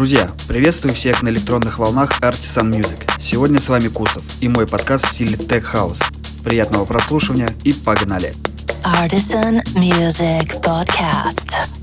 Друзья, приветствую всех на электронных волнах Artisan Music. Сегодня с вами Кустов и мой подкаст в стиле Tech House. Приятного прослушивания и погнали! Artisan Music Podcast.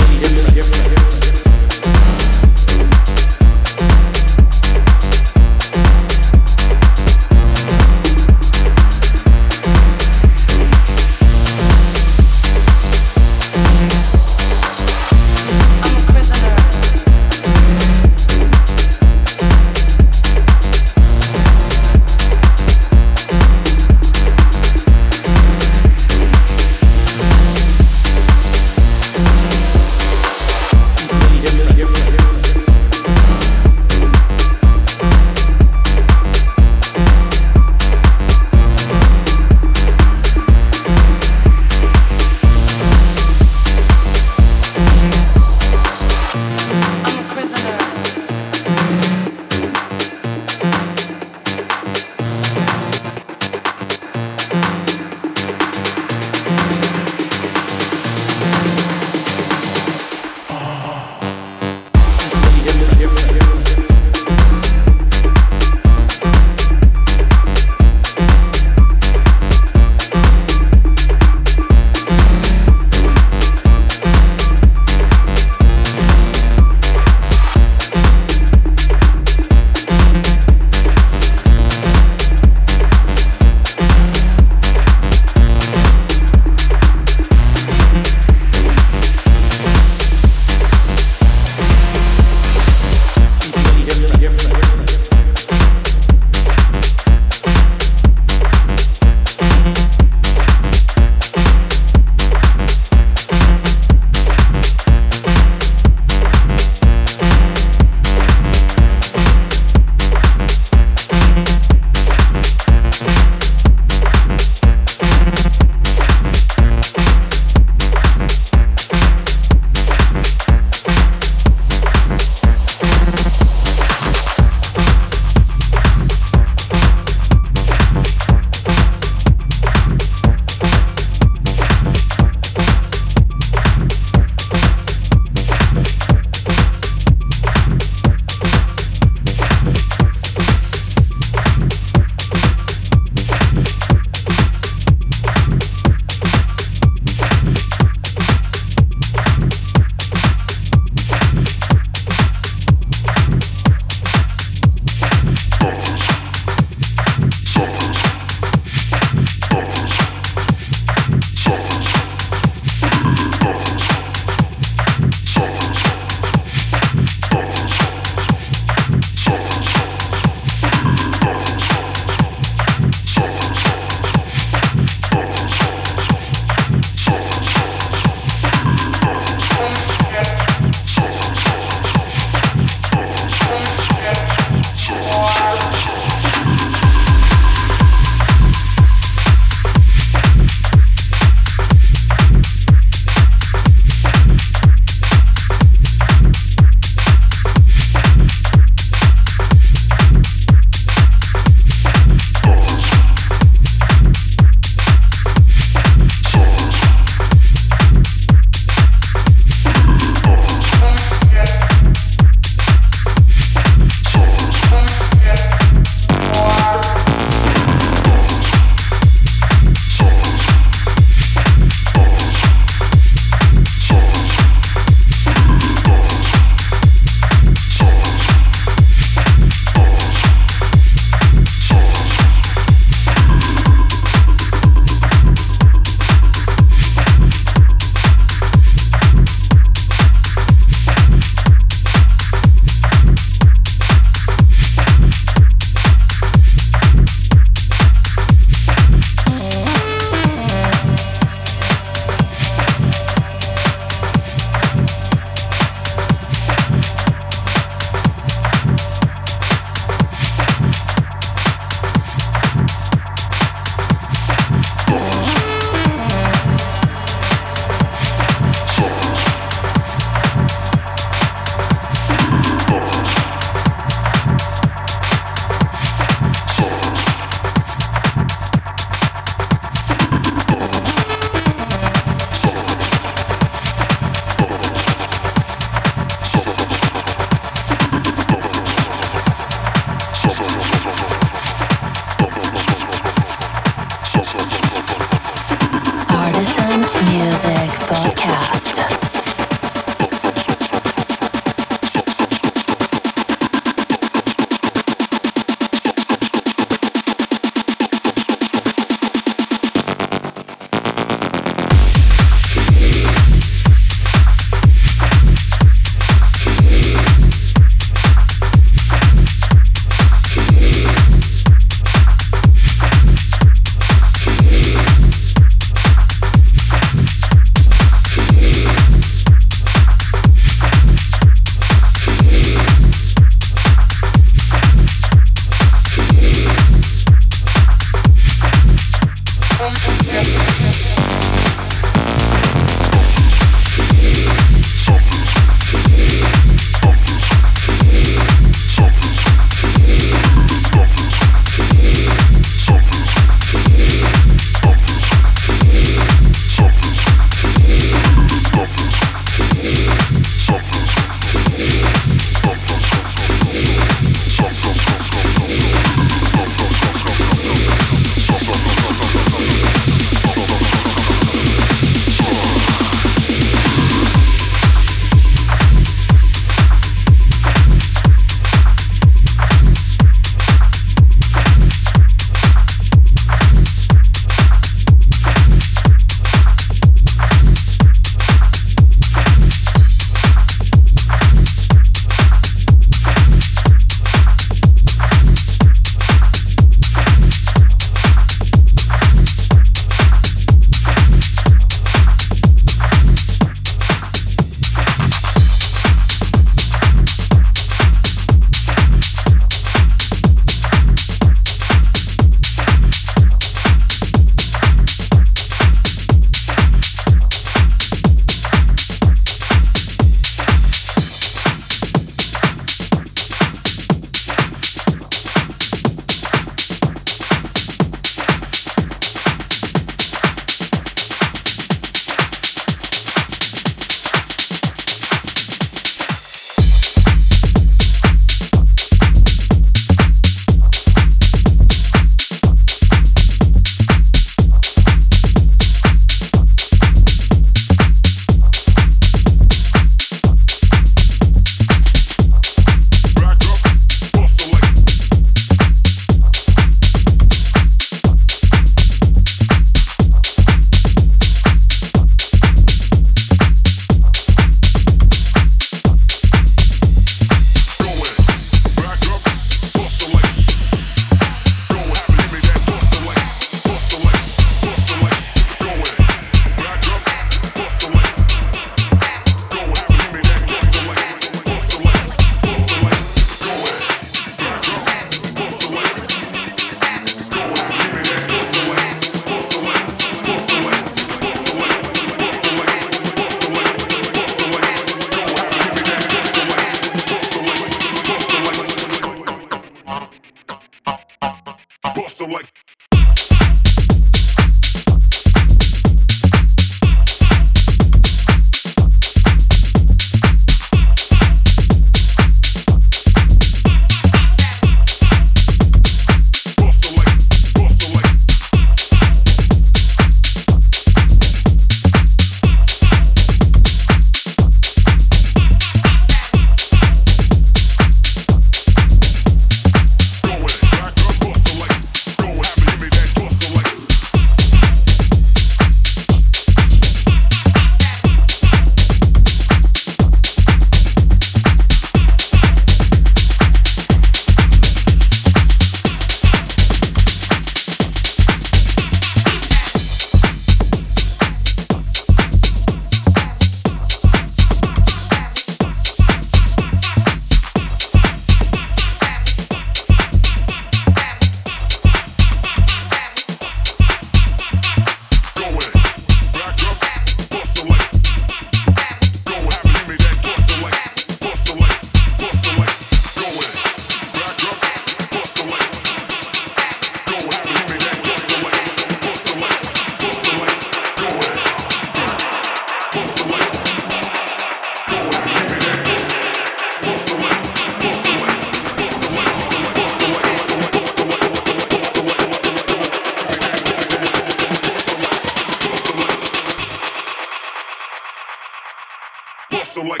So like.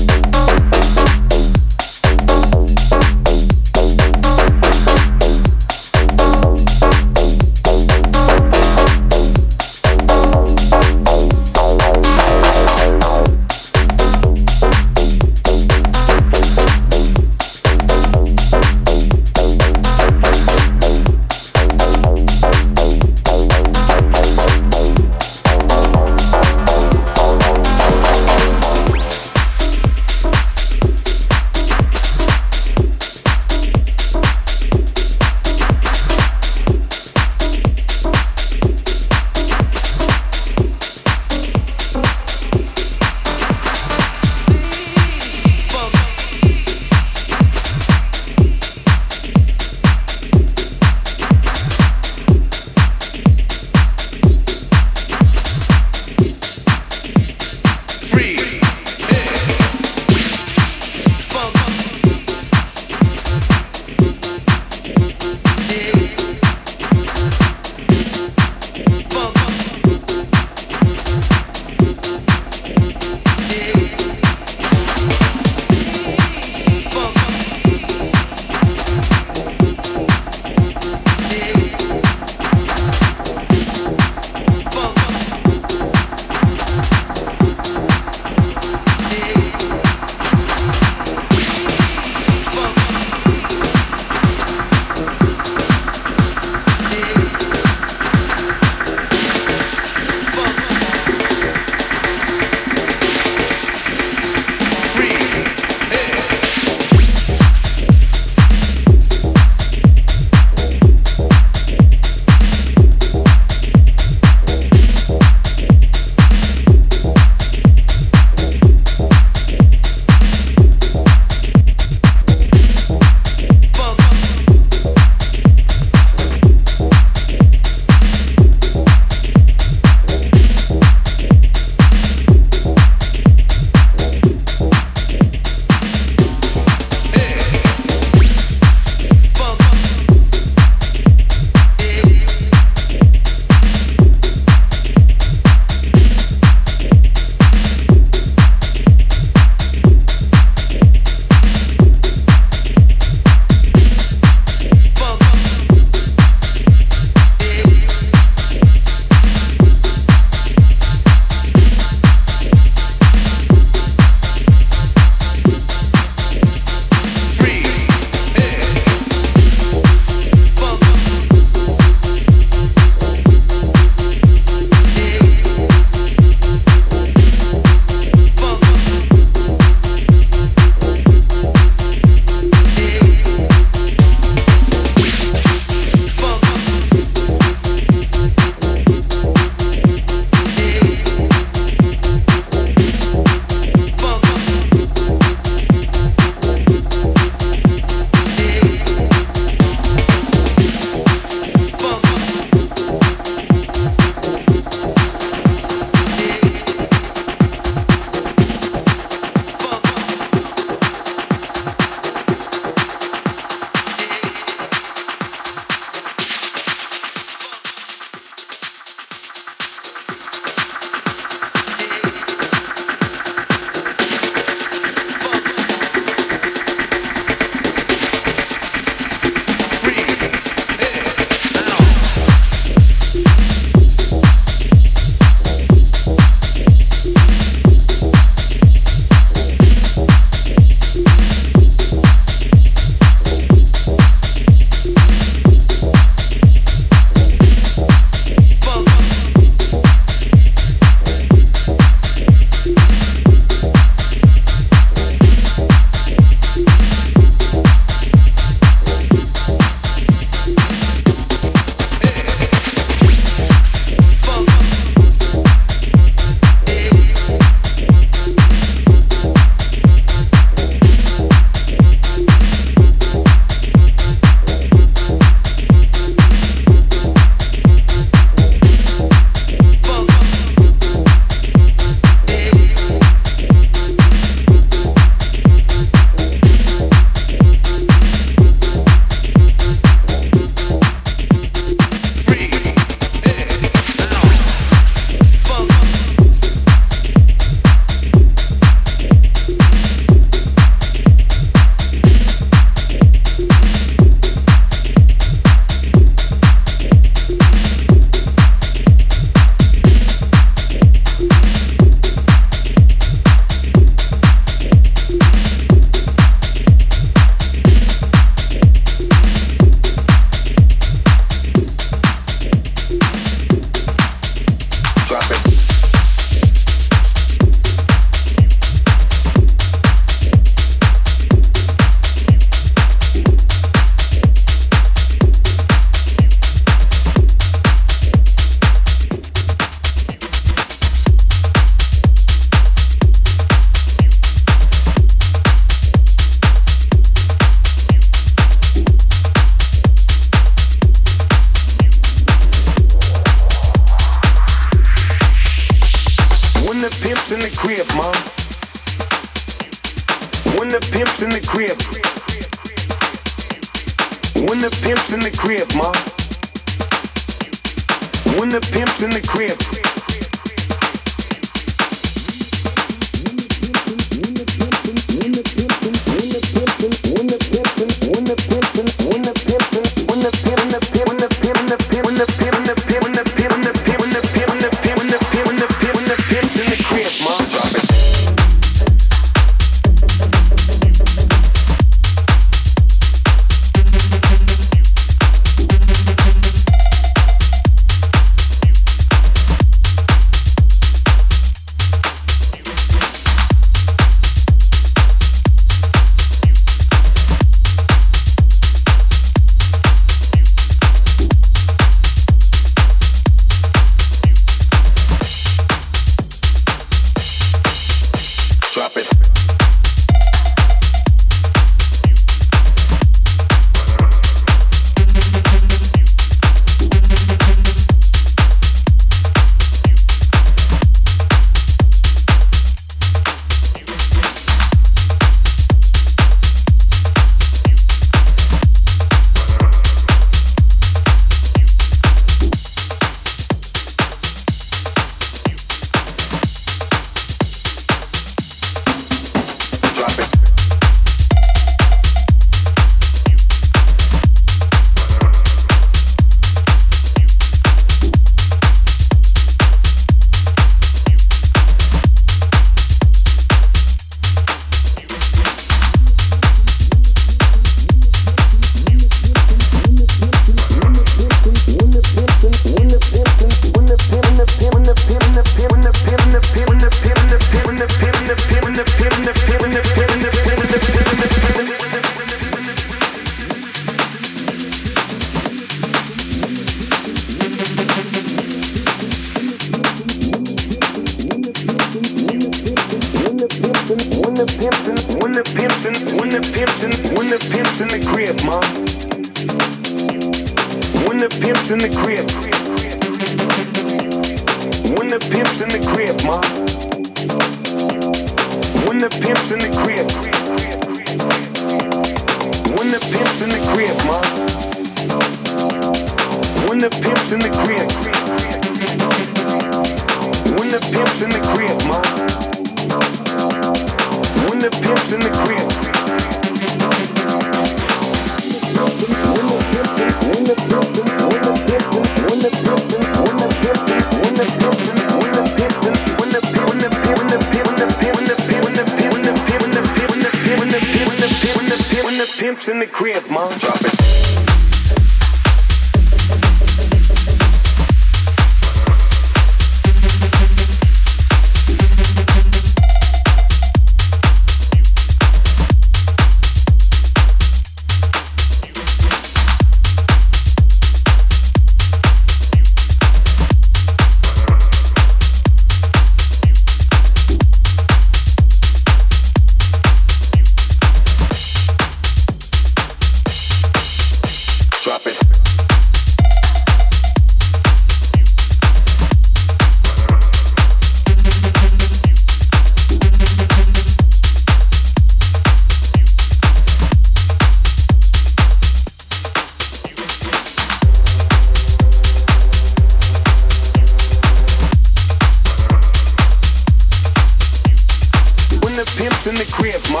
When the pimp's in the crib, ma.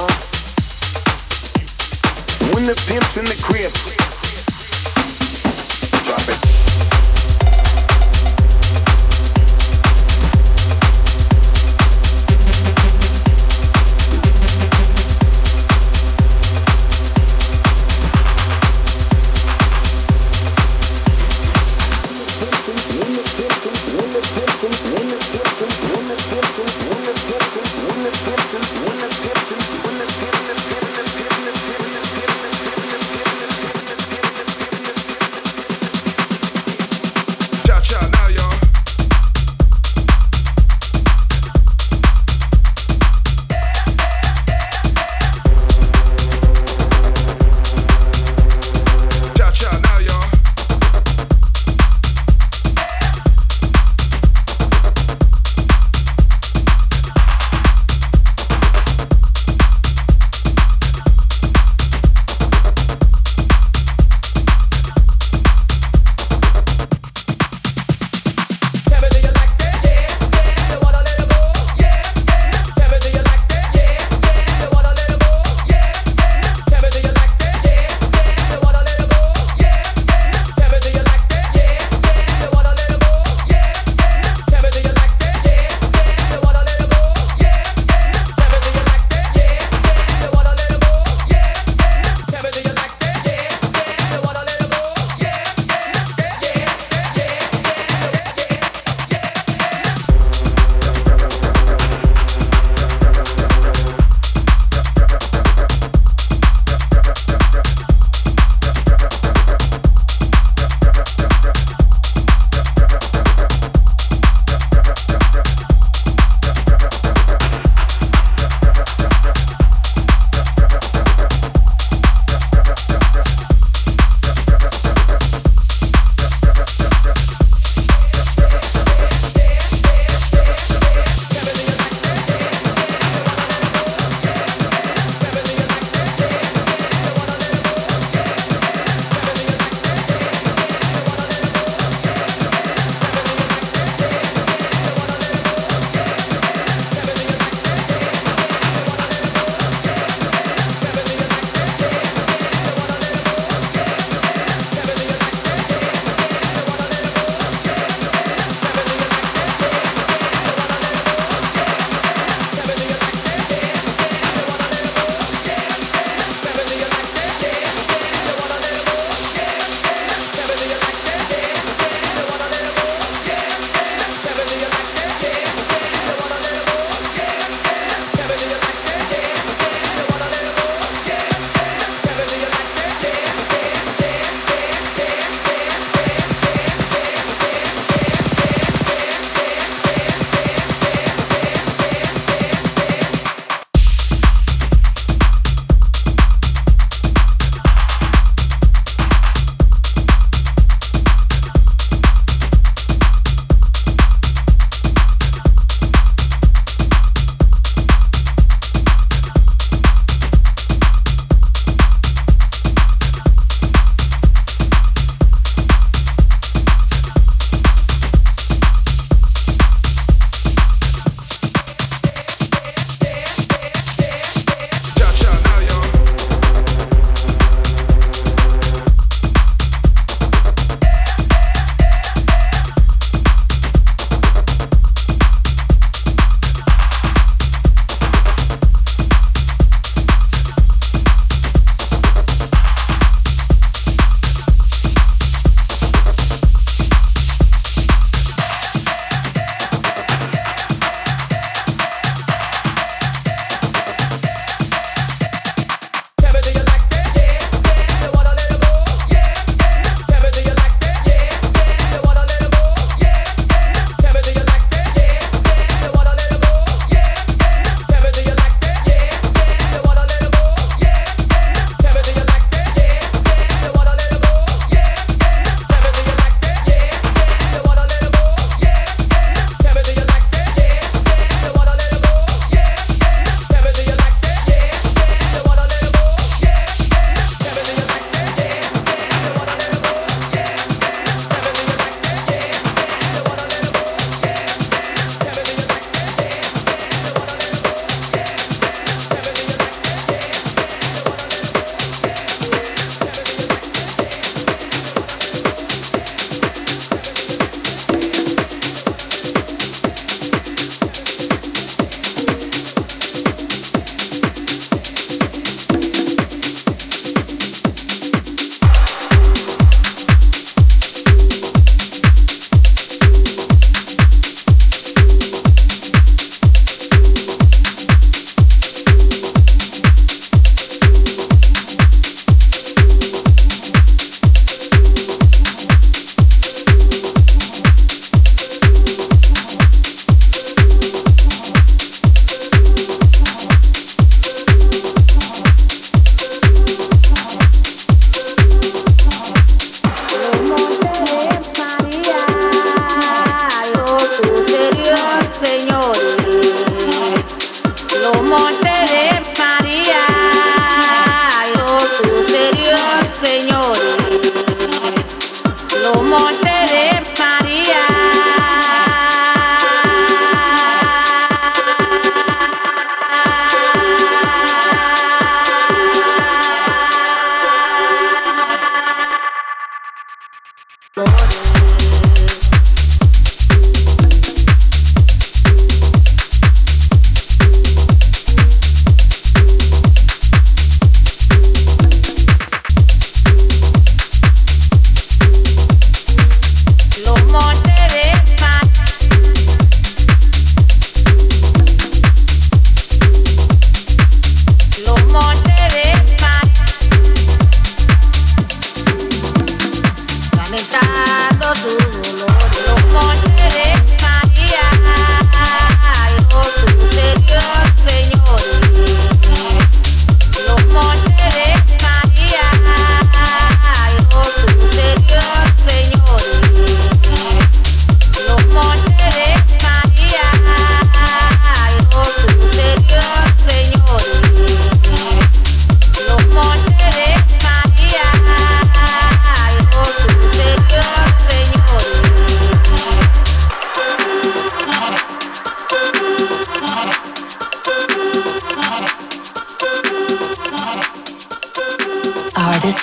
When the pimp's in the crib. Drop it.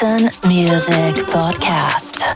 Listen Music Podcast.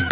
Yeah.